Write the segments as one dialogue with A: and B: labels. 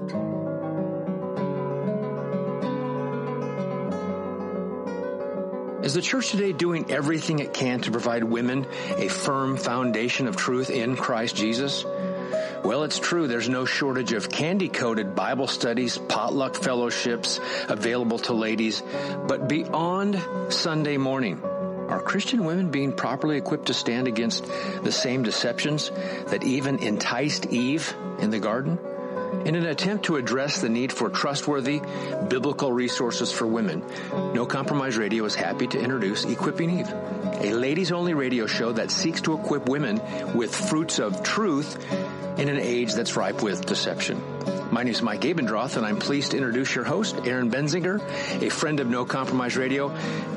A: Is the church today doing everything it can to provide women a firm foundation of truth in Christ Jesus? Well, it's true. There's no shortage of candy coated Bible studies, potluck fellowships available to ladies. But beyond Sunday morning, are Christian women being properly equipped to stand against the same deceptions that even enticed Eve in the garden? In an attempt to address the need for trustworthy biblical resources for women, No Compromise Radio is happy to introduce Equipping Eve, a ladies only radio show that seeks to equip women with fruits of truth in an age that's ripe with deception. My name is Mike Abendroth, and I'm pleased to introduce your host, Erin Benziger, a friend of No Compromise Radio,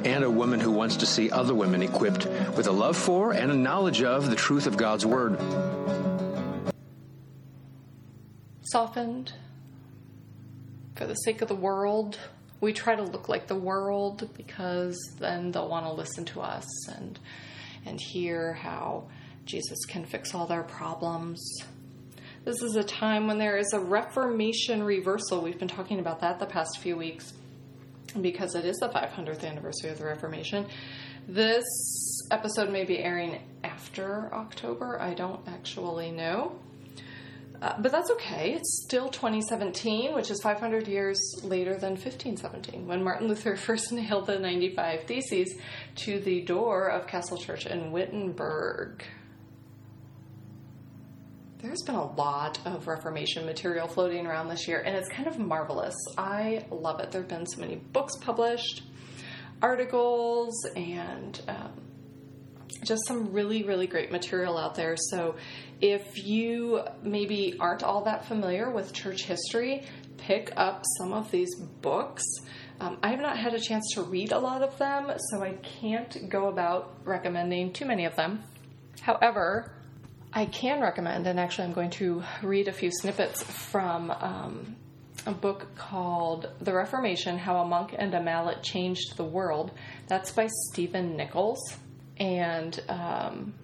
A: and a woman who wants to see other women equipped with a love for and a knowledge of the truth of God's Word
B: softened for the sake of the world. We try to look like the world because then they'll want to listen to us and and hear how Jesus can fix all their problems. This is a time when there is a reformation reversal. We've been talking about that the past few weeks because it is the 500th anniversary of the Reformation. This episode may be airing after October. I don't actually know. Uh, but that's okay. It's still 2017, which is 500 years later than 1517, when Martin Luther first nailed the 95 Theses to the door of Castle Church in Wittenberg. There's been a lot of Reformation material floating around this year, and it's kind of marvelous. I love it. There have been so many books published, articles, and um, just some really, really great material out there. So if you maybe aren't all that familiar with church history, pick up some of these books. Um, I have not had a chance to read a lot of them, so I can't go about recommending too many of them. However, I can recommend, and actually, I'm going to read a few snippets from um, a book called The Reformation How a Monk and a Mallet Changed the World. That's by Stephen Nichols. And um,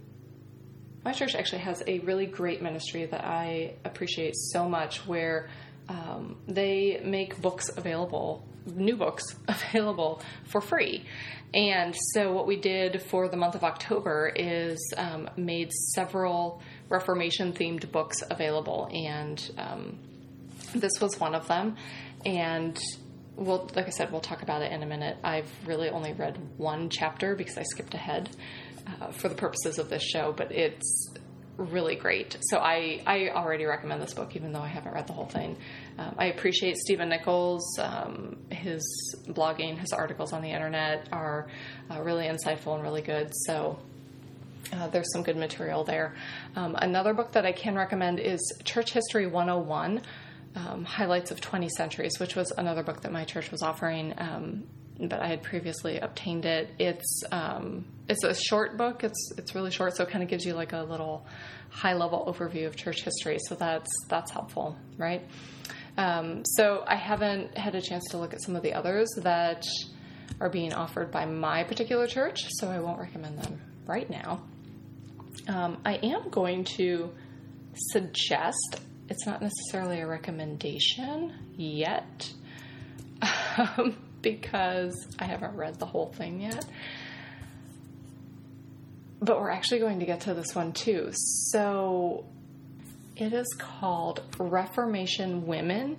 B: my church actually has a really great ministry that I appreciate so much where um, they make books available, new books available for free. And so, what we did for the month of October is um, made several Reformation themed books available, and um, this was one of them. And well, like I said, we'll talk about it in a minute. I've really only read one chapter because I skipped ahead uh, for the purposes of this show, but it's really great. So I, I already recommend this book, even though I haven't read the whole thing. Um, I appreciate Stephen Nichols. Um, his blogging, his articles on the internet are uh, really insightful and really good. So uh, there's some good material there. Um, another book that I can recommend is Church History 101 um, Highlights of 20 Centuries, which was another book that my church was offering. Um, but I had previously obtained it. It's um, it's a short book. It's it's really short, so it kind of gives you like a little high level overview of church history. So that's that's helpful, right? Um, so I haven't had a chance to look at some of the others that are being offered by my particular church, so I won't recommend them right now. Um, I am going to suggest it's not necessarily a recommendation yet. Um, because I haven't read the whole thing yet. But we're actually going to get to this one too. So it is called Reformation Women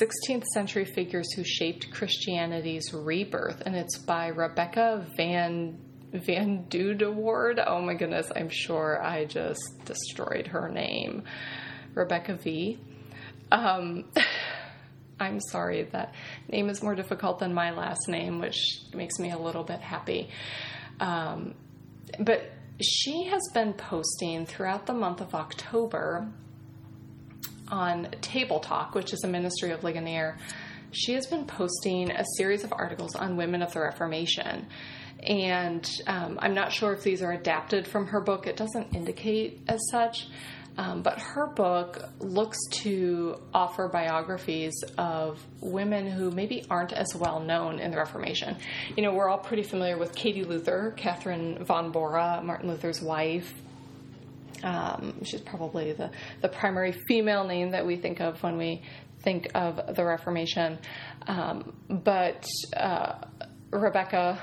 B: 16th Century Figures Who Shaped Christianity's Rebirth. And it's by Rebecca Van Van Dude Oh my goodness, I'm sure I just destroyed her name. Rebecca V. Um, I'm sorry, that name is more difficult than my last name, which makes me a little bit happy. Um, but she has been posting throughout the month of October on Table Talk, which is a ministry of Ligonier. She has been posting a series of articles on women of the Reformation. And um, I'm not sure if these are adapted from her book, it doesn't indicate as such. Um, but her book looks to offer biographies of women who maybe aren't as well known in the Reformation. You know, we're all pretty familiar with Katie Luther, Catherine von Bora, Martin Luther's wife. Um, she's probably the, the primary female name that we think of when we think of the Reformation. Um, but uh, Rebecca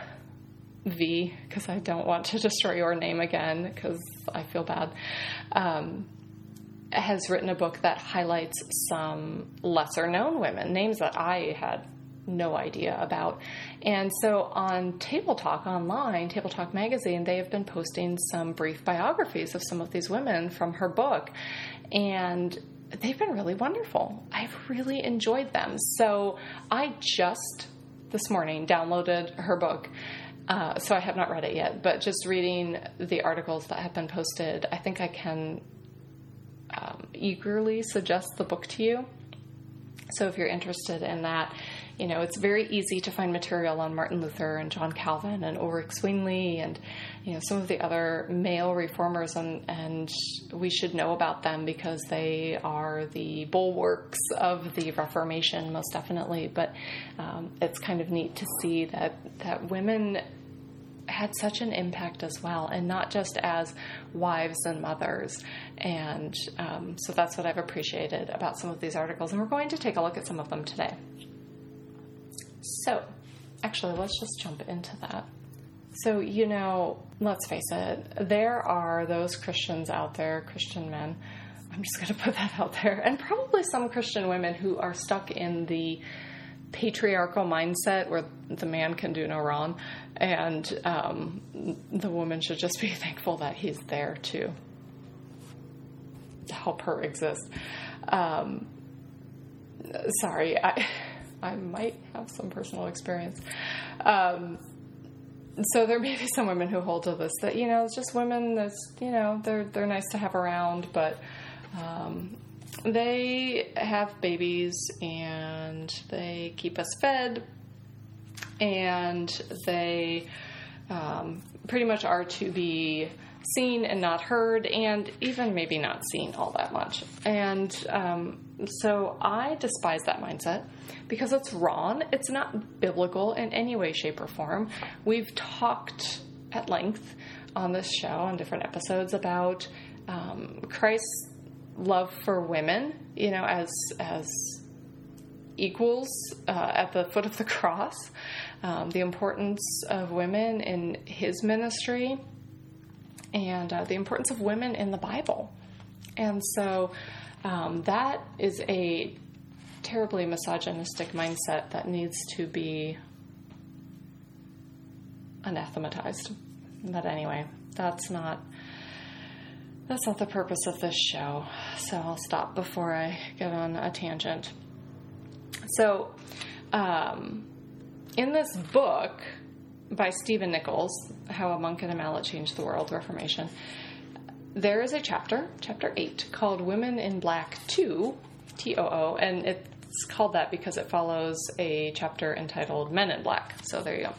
B: V, because I don't want to destroy your name again, because I feel bad, um, has written a book that highlights some lesser known women, names that I had no idea about. And so on Table Talk online, Table Talk magazine, they have been posting some brief biographies of some of these women from her book. And they've been really wonderful. I've really enjoyed them. So I just this morning downloaded her book. Uh, so I have not read it yet, but just reading the articles that have been posted, I think I can um, eagerly suggest the book to you. So if you're interested in that, you know, it's very easy to find material on Martin Luther and John Calvin and Ulrich Zwingli and, you know, some of the other male reformers, and, and we should know about them because they are the bulwarks of the Reformation, most definitely. But um, it's kind of neat to see that, that women had such an impact as well, and not just as wives and mothers. And um, so that's what I've appreciated about some of these articles. And we're going to take a look at some of them today. So, actually, let's just jump into that. So, you know, let's face it, there are those Christians out there, Christian men. I'm just going to put that out there, and probably some Christian women who are stuck in the patriarchal mindset where the man can do no wrong, and um, the woman should just be thankful that he's there to help her exist. Um, sorry, I. I might have some personal experience. Um, so there may be some women who hold to this that you know it's just women that's you know they're they're nice to have around, but um, they have babies and they keep us fed and they um, pretty much are to be seen and not heard, and even maybe not seen all that much. And um, so I despise that mindset because it's wrong. It's not biblical in any way, shape, or form. We've talked at length on this show on different episodes about um, Christ's love for women, you know, as as equals uh, at the foot of the cross, um, the importance of women in his ministry, and uh, the importance of women in the Bible. And so um, that is a terribly misogynistic mindset that needs to be anathematized. But anyway, that's not that's not the purpose of this show. So I'll stop before I get on a tangent. So, um, in this book, by Stephen Nichols, How a Monk and a Mallet Changed the World, Reformation, there is a chapter, chapter 8, called Women in Black 2, T O O, and it's called that because it follows a chapter entitled Men in Black. So there you go.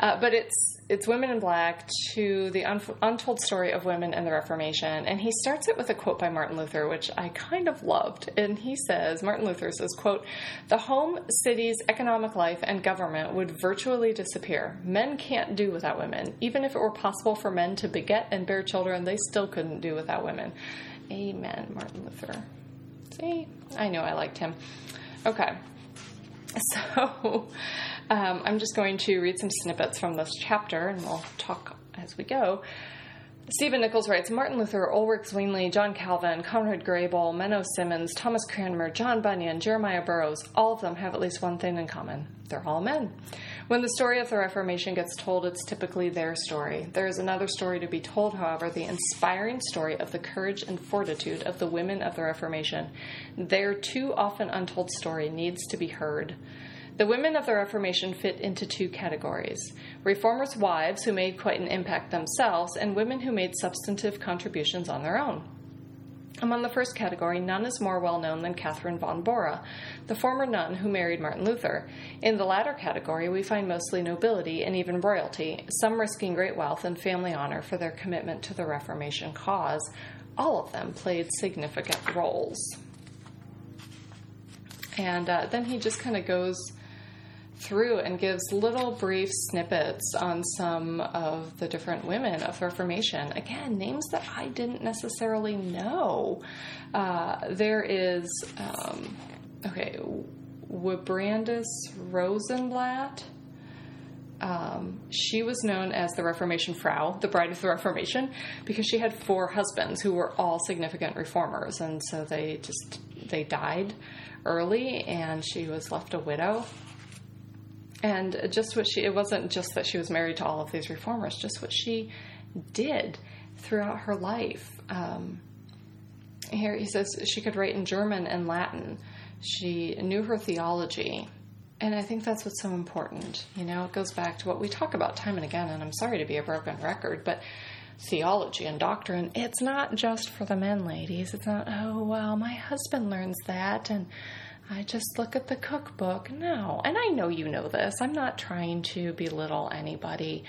B: Uh, but it's it's Women in Black to the un- untold story of women and the Reformation. And he starts it with a quote by Martin Luther, which I kind of loved. And he says, Martin Luther says, quote, the home, city's economic life, and government would virtually disappear. Men can't do without women. Even if it were possible for men to beget and bear children, they still couldn't do without women. Amen, Martin Luther. See, I knew I liked him. Okay. So um, I'm just going to read some snippets from this chapter and we'll talk as we go. Stephen Nichols writes Martin Luther, Ulrich Zwingli, John Calvin, Conrad Grebel, Menno Simons, Thomas Cranmer, John Bunyan, Jeremiah Burroughs, all of them have at least one thing in common. They're all men. When the story of the Reformation gets told, it's typically their story. There is another story to be told, however, the inspiring story of the courage and fortitude of the women of the Reformation. Their too often untold story needs to be heard. The women of the Reformation fit into two categories reformers' wives who made quite an impact themselves, and women who made substantive contributions on their own. Among the first category, none is more well known than Catherine von Bora, the former nun who married Martin Luther. In the latter category, we find mostly nobility and even royalty, some risking great wealth and family honor for their commitment to the Reformation cause. All of them played significant roles. And uh, then he just kind of goes through and gives little brief snippets on some of the different women of Reformation. Again, names that I didn't necessarily know. Uh, there is um, Wibrandis Rosenblatt. Um, she was known as the Reformation Frau, the bride of the Reformation, because she had four husbands who were all significant reformers, and so they just they died early, and she was left a widow. And just what she, it wasn't just that she was married to all of these reformers, just what she did throughout her life. Um, here he says she could write in German and Latin. She knew her theology. And I think that's what's so important. You know, it goes back to what we talk about time and again, and I'm sorry to be a broken record, but theology and doctrine, it's not just for the men, ladies. It's not, oh, well, my husband learns that, and I just look at the cookbook. No. And I know you know this. I'm not trying to belittle anybody.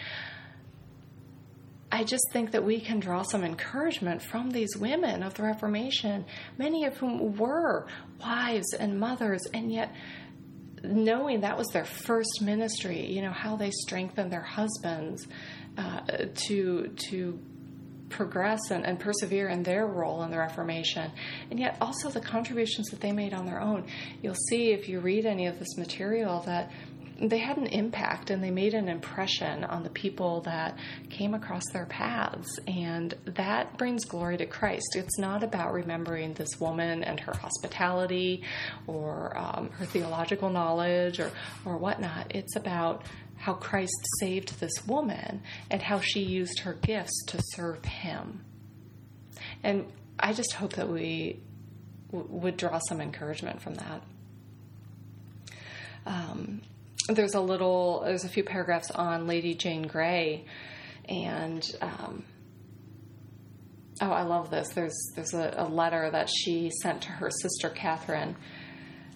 B: I just think that we can draw some encouragement from these women of the Reformation, many of whom were wives and mothers, and yet knowing that was their first ministry, you know, how they strengthened their husbands uh, to to progress and, and, persevere in their role in the Reformation, and yet also the contributions that they made on their own. You'll see if you read any of this material that they had an impact and they made an impression on the people that came across their paths. And that brings glory to Christ. It's not about remembering this woman and her hospitality or um, her theological knowledge or, or whatnot. It's about how Christ saved this woman and how she used her gifts to serve him. And I just hope that we w- would draw some encouragement from that. Um, there's a little, there's a few paragraphs on Lady Jane Grey, and um, oh, I love this. There's there's a, a letter that she sent to her sister Catherine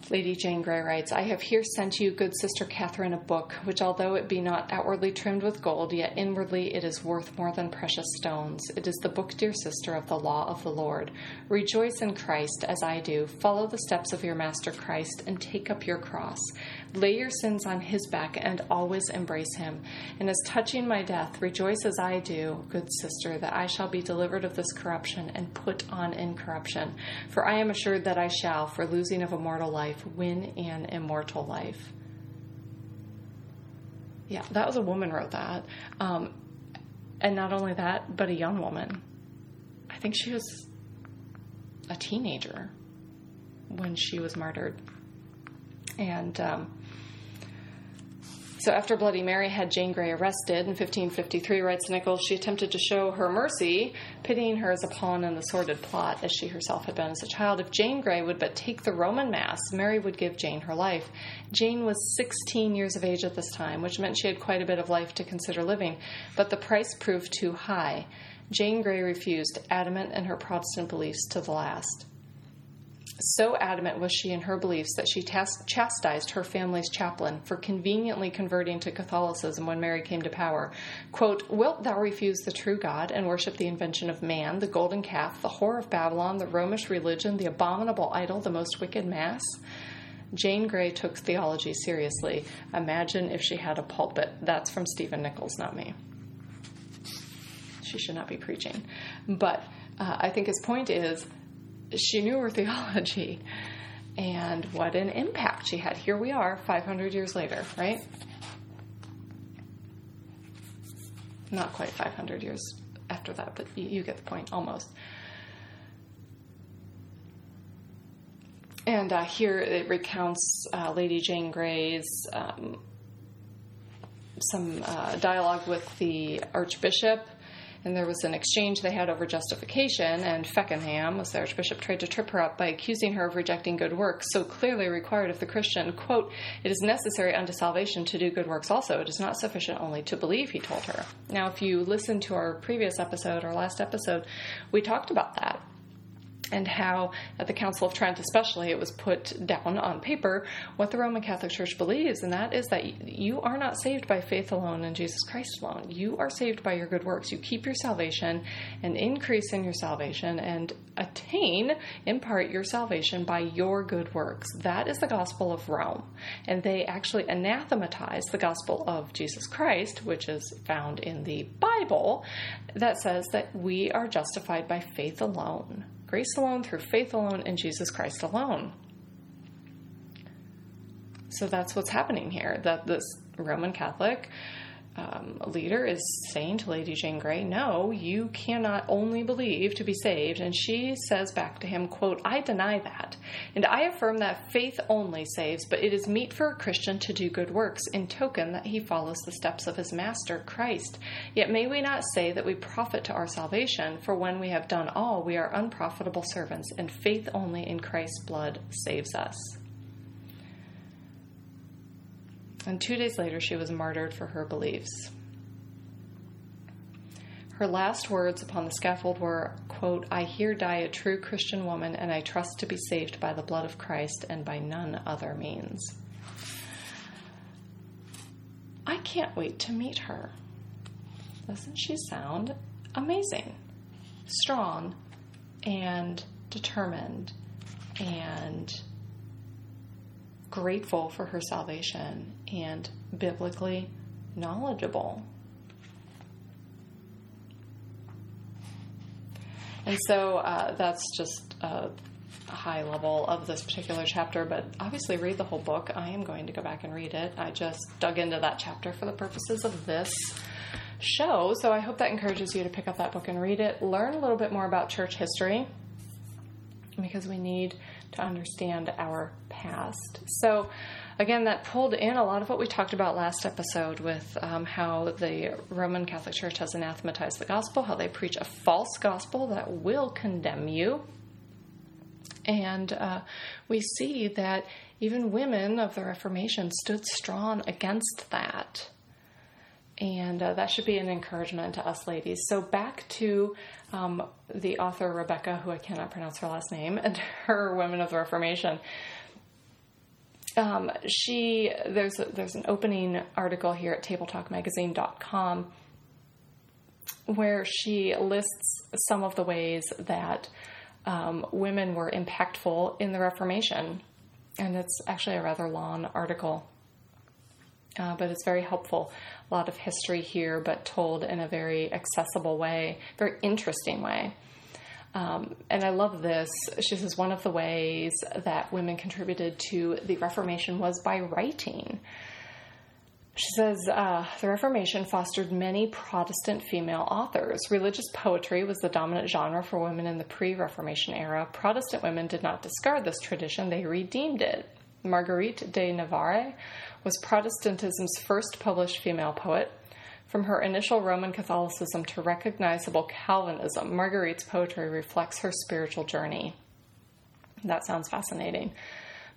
B: Lady Jane Grey writes, I have here sent you, good sister Catherine, a book, which although it be not outwardly trimmed with gold, yet inwardly it is worth more than precious stones. It is the book, dear sister, of the law of the Lord. Rejoice in Christ, as I do. Follow the steps of your Master Christ, and take up your cross. Lay your sins on his back, and always embrace him. And as touching my death, rejoice as I do, good sister, that I shall be delivered of this corruption, and put on incorruption. For I am assured that I shall, for losing of a mortal life, life, win an immortal life. Yeah, that was a woman wrote that. Um, and not only that, but a young woman. I think she was a teenager when she was martyred. And um, so after Bloody Mary had Jane Grey arrested in 1553, writes Nichols, she attempted to show her mercy, pitying her as a pawn in the sordid plot, as she herself had been as a child. If Jane Grey would but take the Roman Mass, Mary would give Jane her life. Jane was 16 years of age at this time, which meant she had quite a bit of life to consider living, but the price proved too high. Jane Grey refused, adamant in her Protestant beliefs to the last. So adamant was she in her beliefs that she chastised her family's chaplain for conveniently converting to Catholicism when Mary came to power. Quote, Wilt thou refuse the true God and worship the invention of man, the golden calf, the whore of Babylon, the Romish religion, the abominable idol, the most wicked mass? Jane Grey took theology seriously. Imagine if she had a pulpit. That's from Stephen Nichols, not me. She should not be preaching. But uh, I think his point is she knew her theology and what an impact she had. Here we are, 500 years later, right? Not quite 500 years after that, but you, get the point almost. And uh, here it recounts uh, Lady Jane Grey's um, some uh, dialogue with the Archbishop and there was an exchange they had over justification, and Feckenham, as the archbishop, tried to trip her up by accusing her of rejecting good works, so clearly required of the Christian. Quote, It is necessary unto salvation to do good works also. It is not sufficient only to believe, he told her. Now, if you listen to our previous episode, our last episode, we talked about that and how at the Council of Trent, especially, it was put down on paper what the Roman Catholic Church believes, and that is that you are not saved by faith alone and Jesus Christ alone. You are saved by your good works. You keep your salvation and increase in your salvation and attain, in part, your salvation by your good works. That is the gospel of Rome. And they actually anathematize the gospel of Jesus Christ, which is found in the Bible, that says that we are justified by faith alone grace alone, through faith alone, in Jesus Christ alone. So that's what's happening here. That this Roman Catholic um, leader is saying to Lady Jane Grey, "No, you cannot only believe to be saved." And she says back to him, "quote I deny that, and I affirm that faith only saves. But it is meet for a Christian to do good works, in token that he follows the steps of his Master Christ. Yet may we not say that we profit to our salvation, for when we have done all, we are unprofitable servants, and faith only in Christ's blood saves us." And two days later she was martyred for her beliefs. Her last words upon the scaffold were, quote, I here die a true Christian woman, and I trust to be saved by the blood of Christ and by none other means. I can't wait to meet her. Doesn't she sound amazing? Strong and determined and grateful for her salvation and biblically knowledgeable. And so uh, that's just a high level of this particular chapter, but obviously read the whole book. I am going to go back and read it. I just dug into that chapter for the purposes of this show, so I hope that encourages you to pick up that book and read it. Learn a little bit more about church history because we need to understand our past. So, again, that pulled in a lot of what we talked about last episode with um, how the Roman Catholic Church has anathematized the gospel, how they preach a false gospel that will condemn you. And uh, we see that even women of the Reformation stood strong against that. And uh, that should be an encouragement to us ladies. So, back to um, the author Rebecca, who I cannot pronounce her last name, and her Women of the Reformation. Um, she there's a, there's an opening article here at tabletalkmagazine.com where she lists some of the ways that um, women were impactful in the Reformation, and it's actually a rather long article, uh, but it's very helpful a lot of history here, but told in a very accessible way, very interesting way. Um, and I love this. She says one of the ways that women contributed to the Reformation was by writing. She says uh, the Reformation fostered many Protestant female authors. Religious poetry was the dominant genre for women in the pre Reformation era. Protestant women did not discard this tradition, they redeemed it. Marguerite de Navarre was Protestantism's first published female poet. From her initial Roman Catholicism to recognizable Calvinism, Marguerite's poetry reflects her spiritual journey. That sounds fascinating.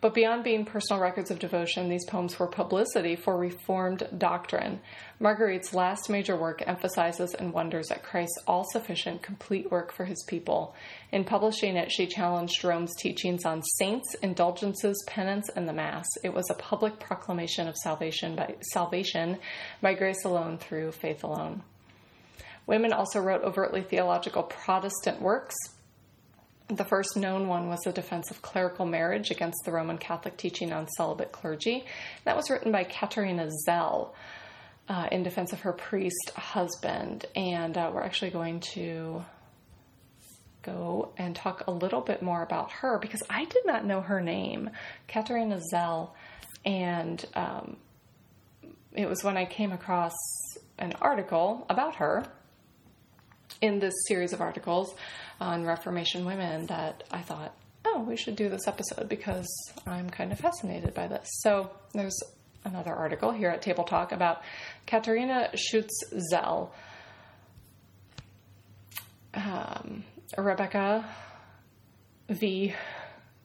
B: But beyond being personal records of devotion, these poems were publicity for Reformed doctrine. Marguerite's last major work emphasizes and wonders at Christ's all sufficient, complete work for his people. In publishing it, she challenged Rome's teachings on saints, indulgences, penance, and the Mass. It was a public proclamation of salvation by, salvation by grace alone through faith alone. Women also wrote overtly theological Protestant works, the first known one was the defense of clerical marriage against the Roman Catholic teaching on celibate clergy. That was written by Katharina Zell uh, in defense of her priest husband. And uh, we're actually going to go and talk a little bit more about her because I did not know her name, Katharina Zell. And um, it was when I came across an article about her in this series of articles on Reformation women that I thought, oh, we should do this episode because I'm kind of fascinated by this. So there's another article here at Table Talk about Katharina Schutz Zell. Um, Rebecca V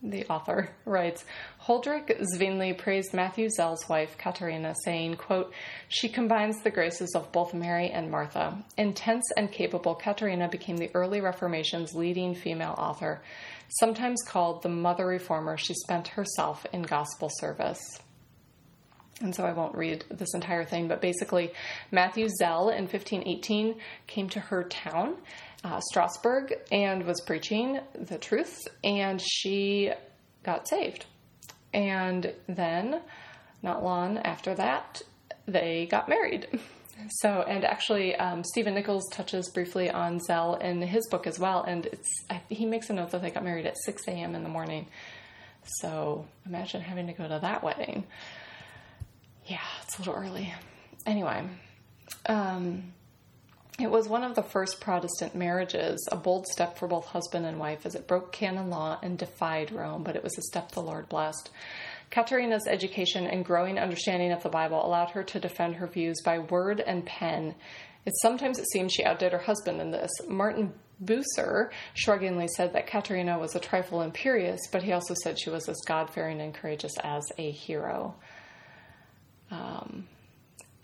B: the author writes Huldrych Zwingli praised Matthew Zell's wife, Katharina, saying, quote, She combines the graces of both Mary and Martha. Intense and capable, Katharina became the early Reformation's leading female author. Sometimes called the Mother Reformer, she spent herself in gospel service. And so I won't read this entire thing, but basically, Matthew Zell in 1518 came to her town uh, Strasbourg and was preaching the truth, and she got saved. And then, not long after that, they got married. So, and actually, um, Stephen Nichols touches briefly on Zell in his book as well, and it's he makes a note that they got married at 6 a.m. in the morning. So imagine having to go to that wedding. Yeah, it's a little early. Anyway, um, it was one of the first Protestant marriages, a bold step for both husband and wife as it broke canon law and defied Rome, but it was a step the Lord blessed. Katerina's education and growing understanding of the Bible allowed her to defend her views by word and pen. It sometimes it seems she outdid her husband in this. Martin Bucer shruggingly said that Katerina was a trifle imperious, but he also said she was as God fearing and courageous as a hero. Um,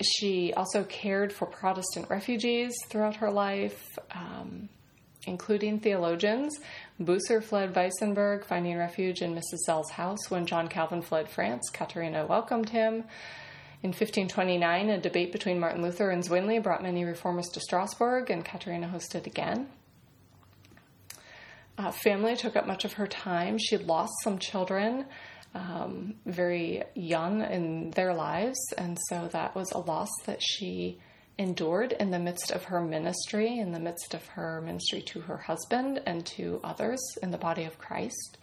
B: she also cared for Protestant refugees throughout her life, um, including theologians. Bucer fled Weissenberg, finding refuge in Mrs. Zell's house. When John Calvin fled France, Katerina welcomed him. In 1529, a debate between Martin Luther and Zwingli brought many reformers to Strasbourg, and Katerina hosted again. Uh, family took up much of her time. She lost some children um, very young in their lives, and so that was a loss that she endured in the midst of her ministry, in the midst of her ministry to her husband and to others in the body of Christ.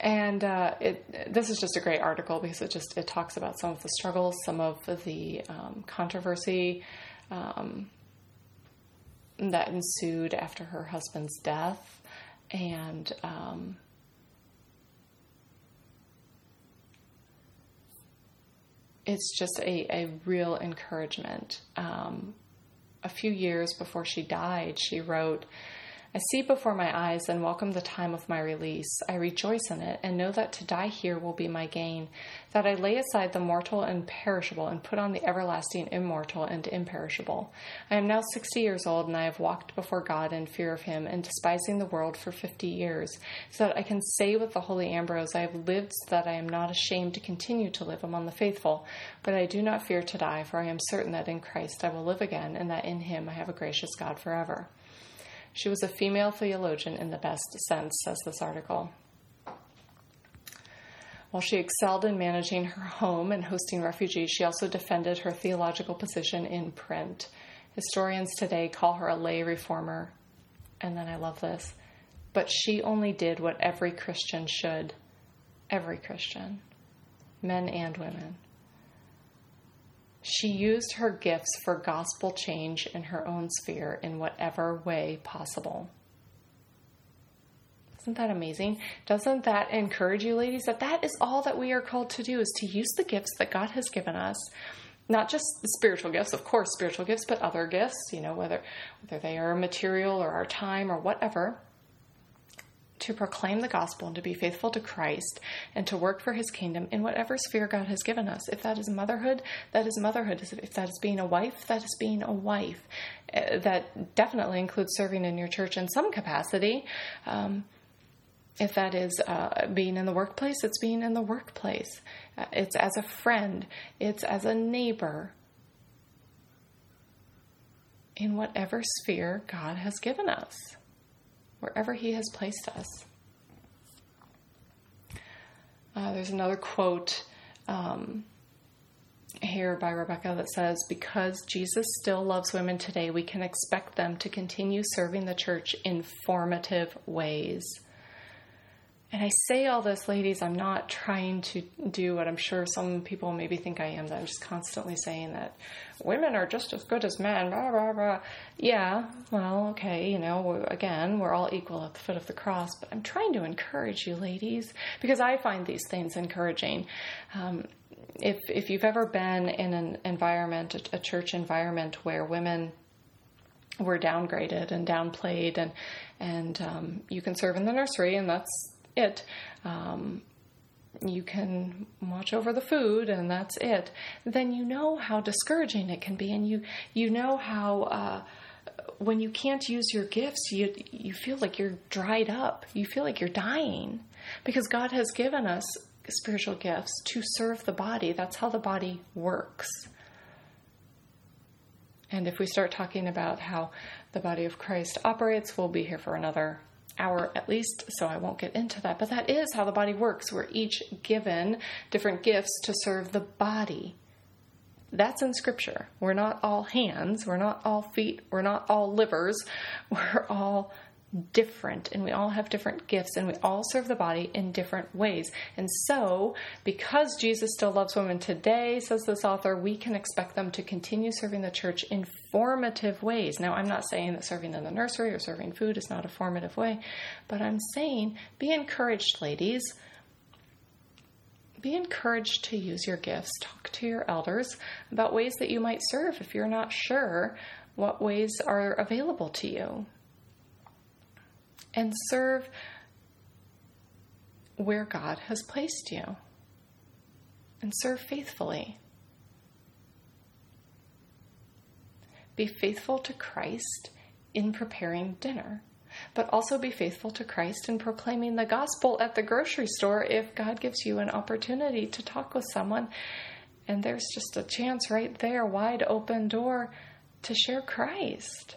B: And uh, it, this is just a great article because it just it talks about some of the struggles, some of the um, controversy um, that ensued after her husband's death, and um, it's just a, a real encouragement. Um, a few years before she died, she wrote, I see before my eyes and welcome the time of my release. I rejoice in it and know that to die here will be my gain, that I lay aside the mortal and perishable and put on the everlasting immortal and imperishable. I am now 60 years old and I have walked before God in fear of him and despising the world for 50 years, so that I can say with the holy Ambrose, I have lived so that I am not ashamed to continue to live among the faithful, but I do not fear to die, for I am certain that in Christ I will live again and that in him I have a gracious God forever. She was a female theologian in the best sense, says this article. While she excelled in managing her home and hosting refugees, she also defended her theological position in print. Historians today call her a lay reformer. And then I love this. But she only did what every Christian should. Every Christian, men and women. She used her gifts for gospel change in her own sphere in whatever way possible. Isn't that amazing? Doesn't that encourage you, ladies, that that is all that we are called to do is to use the gifts that God has given us, not just spiritual gifts, of course, spiritual gifts, but other gifts, you know, whether whether they are material or our time or whatever to proclaim the gospel and to be faithful to Christ and to work for his kingdom in whatever sphere God has given us. If that is motherhood, that is motherhood. If that is being a wife, that is being a wife. Uh, that definitely includes serving in your church in some capacity. Um, if that is uh, being in the workplace, it's being in the workplace. Uh, it's as a friend, it's as a neighbor. In whatever sphere God has given us wherever He has placed us. Uh, there's another quote um, here by Rebecca that says, Because Jesus still loves women today, we can expect them to continue serving the church in formative ways. And I say all this, ladies, I'm not trying to do what I'm sure some people maybe think I am, that I'm just constantly saying that women are just as good as men, blah, blah, blah. Yeah, well, okay, you know, again, we're all equal at the foot of the cross, but I'm trying to encourage you, ladies, because I find these things encouraging. Um, if, if you've ever been in an environment, a, a church environment where women were downgraded and downplayed and and um, you can serve in the nursery and that's it. Um, you can watch over the food and that's it. Then you know how discouraging it can be, and you you know how. Uh, when you can't use your gifts, you you feel like you're dried up. You feel like you're dying because God has given us spiritual gifts to serve the body. That's how the body works. And if we start talking about how the body of Christ operates, we'll be here for another hour at least, so I won't get into that. But that is how the body works. We're each given different gifts to serve the body. That's in Scripture. We're not all hands, we're not all feet, we're not all livers, we're all different and we all have different gifts and we all serve the body in different ways. And so, because Jesus still loves women today, says this author, we can expect them to continue serving the church in formative ways. Now, I'm not saying that serving in the nursery or serving food is not a formative way, but I'm saying be encouraged, ladies. Be encouraged to use your gifts. Talk to your elders about ways that you might serve if you're not sure what ways are available to you and serve where God has placed you and serve faithfully. Be faithful to Christ in preparing dinner, but also be faithful to Christ in proclaiming the gospel at the grocery store if God gives you an opportunity to talk with someone and there's just a chance right there, wide open door to share Christ.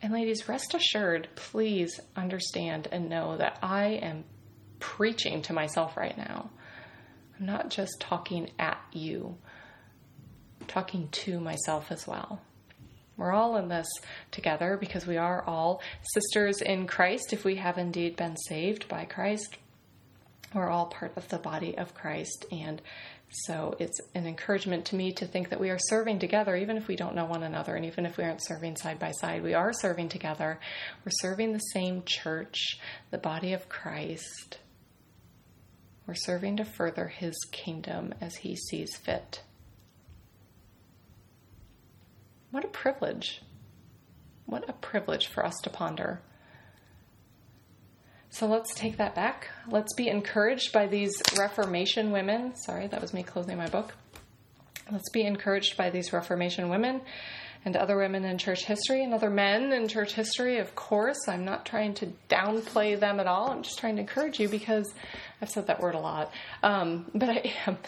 B: And ladies, rest assured, please understand and know that I am preaching to myself right now. I'm not just talking at you, I'm talking to myself as well. We're all in this together because we are all sisters in Christ if we have indeed been saved by Christ. We're all part of the body of Christ, and so it's an encouragement to me to think that we are serving together, even if we don't know one another, and even if we aren't serving side by side. We are serving together. We're serving the same church, the body of Christ. We're serving to further his kingdom as he sees fit. What a privilege. What a privilege for us to ponder. So let's take that back. Let's be encouraged by these Reformation women. Sorry, that was me closing my book. Let's be encouraged by these Reformation women and other women in church history and other men in church history, of course. I'm not trying to downplay them at all. I'm just trying to encourage you because I've said that word a lot. Um, but I am,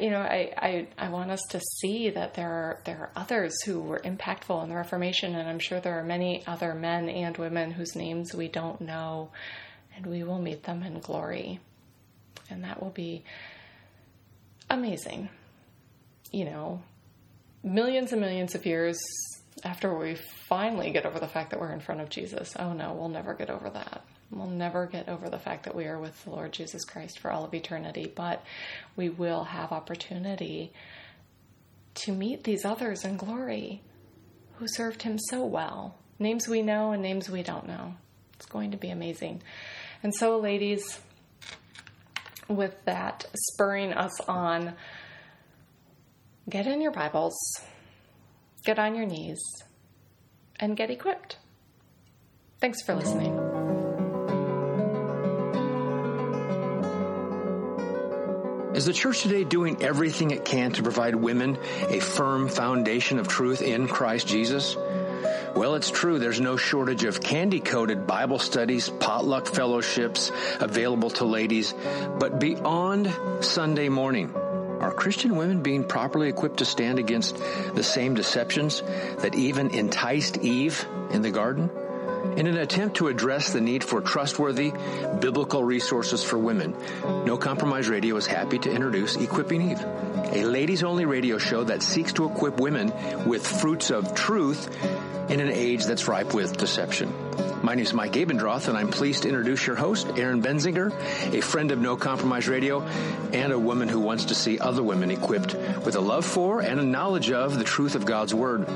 B: you know, I, I, I want us to see that there are, there are others who were impactful in the Reformation, and I'm sure there are many other men and women whose names we don't know and we will meet them in glory. And that will be amazing. You know, millions and millions of years after we finally get over the fact that we're in front of Jesus. Oh no, we'll never get over that. We'll never get over the fact that we are with the Lord Jesus Christ for all of eternity, but we will have opportunity to meet these others in glory who served him so well. Names we know and names we don't know. It's going to be amazing. And so, ladies, with that spurring us on, get in your Bibles, get on your knees, and get equipped. Thanks for listening.
A: Is the church today doing everything it can to provide women a firm foundation of truth in Christ Jesus? Well, it's true. There's no shortage of candy coated Bible studies, potluck fellowships available to ladies. But beyond Sunday morning, are Christian women being properly equipped to stand against the same deceptions that even enticed Eve in the garden? In an attempt to address the need for trustworthy biblical resources for women, No Compromise Radio is happy to introduce Equipping Eve, a ladies only radio show that seeks to equip women with fruits of truth in an age that's ripe with deception. My name is Mike Abendroth, and I'm pleased to introduce your host, Erin Benziger, a friend of No Compromise Radio, and a woman who wants to see other women equipped with a love for and a knowledge of the truth of God's Word.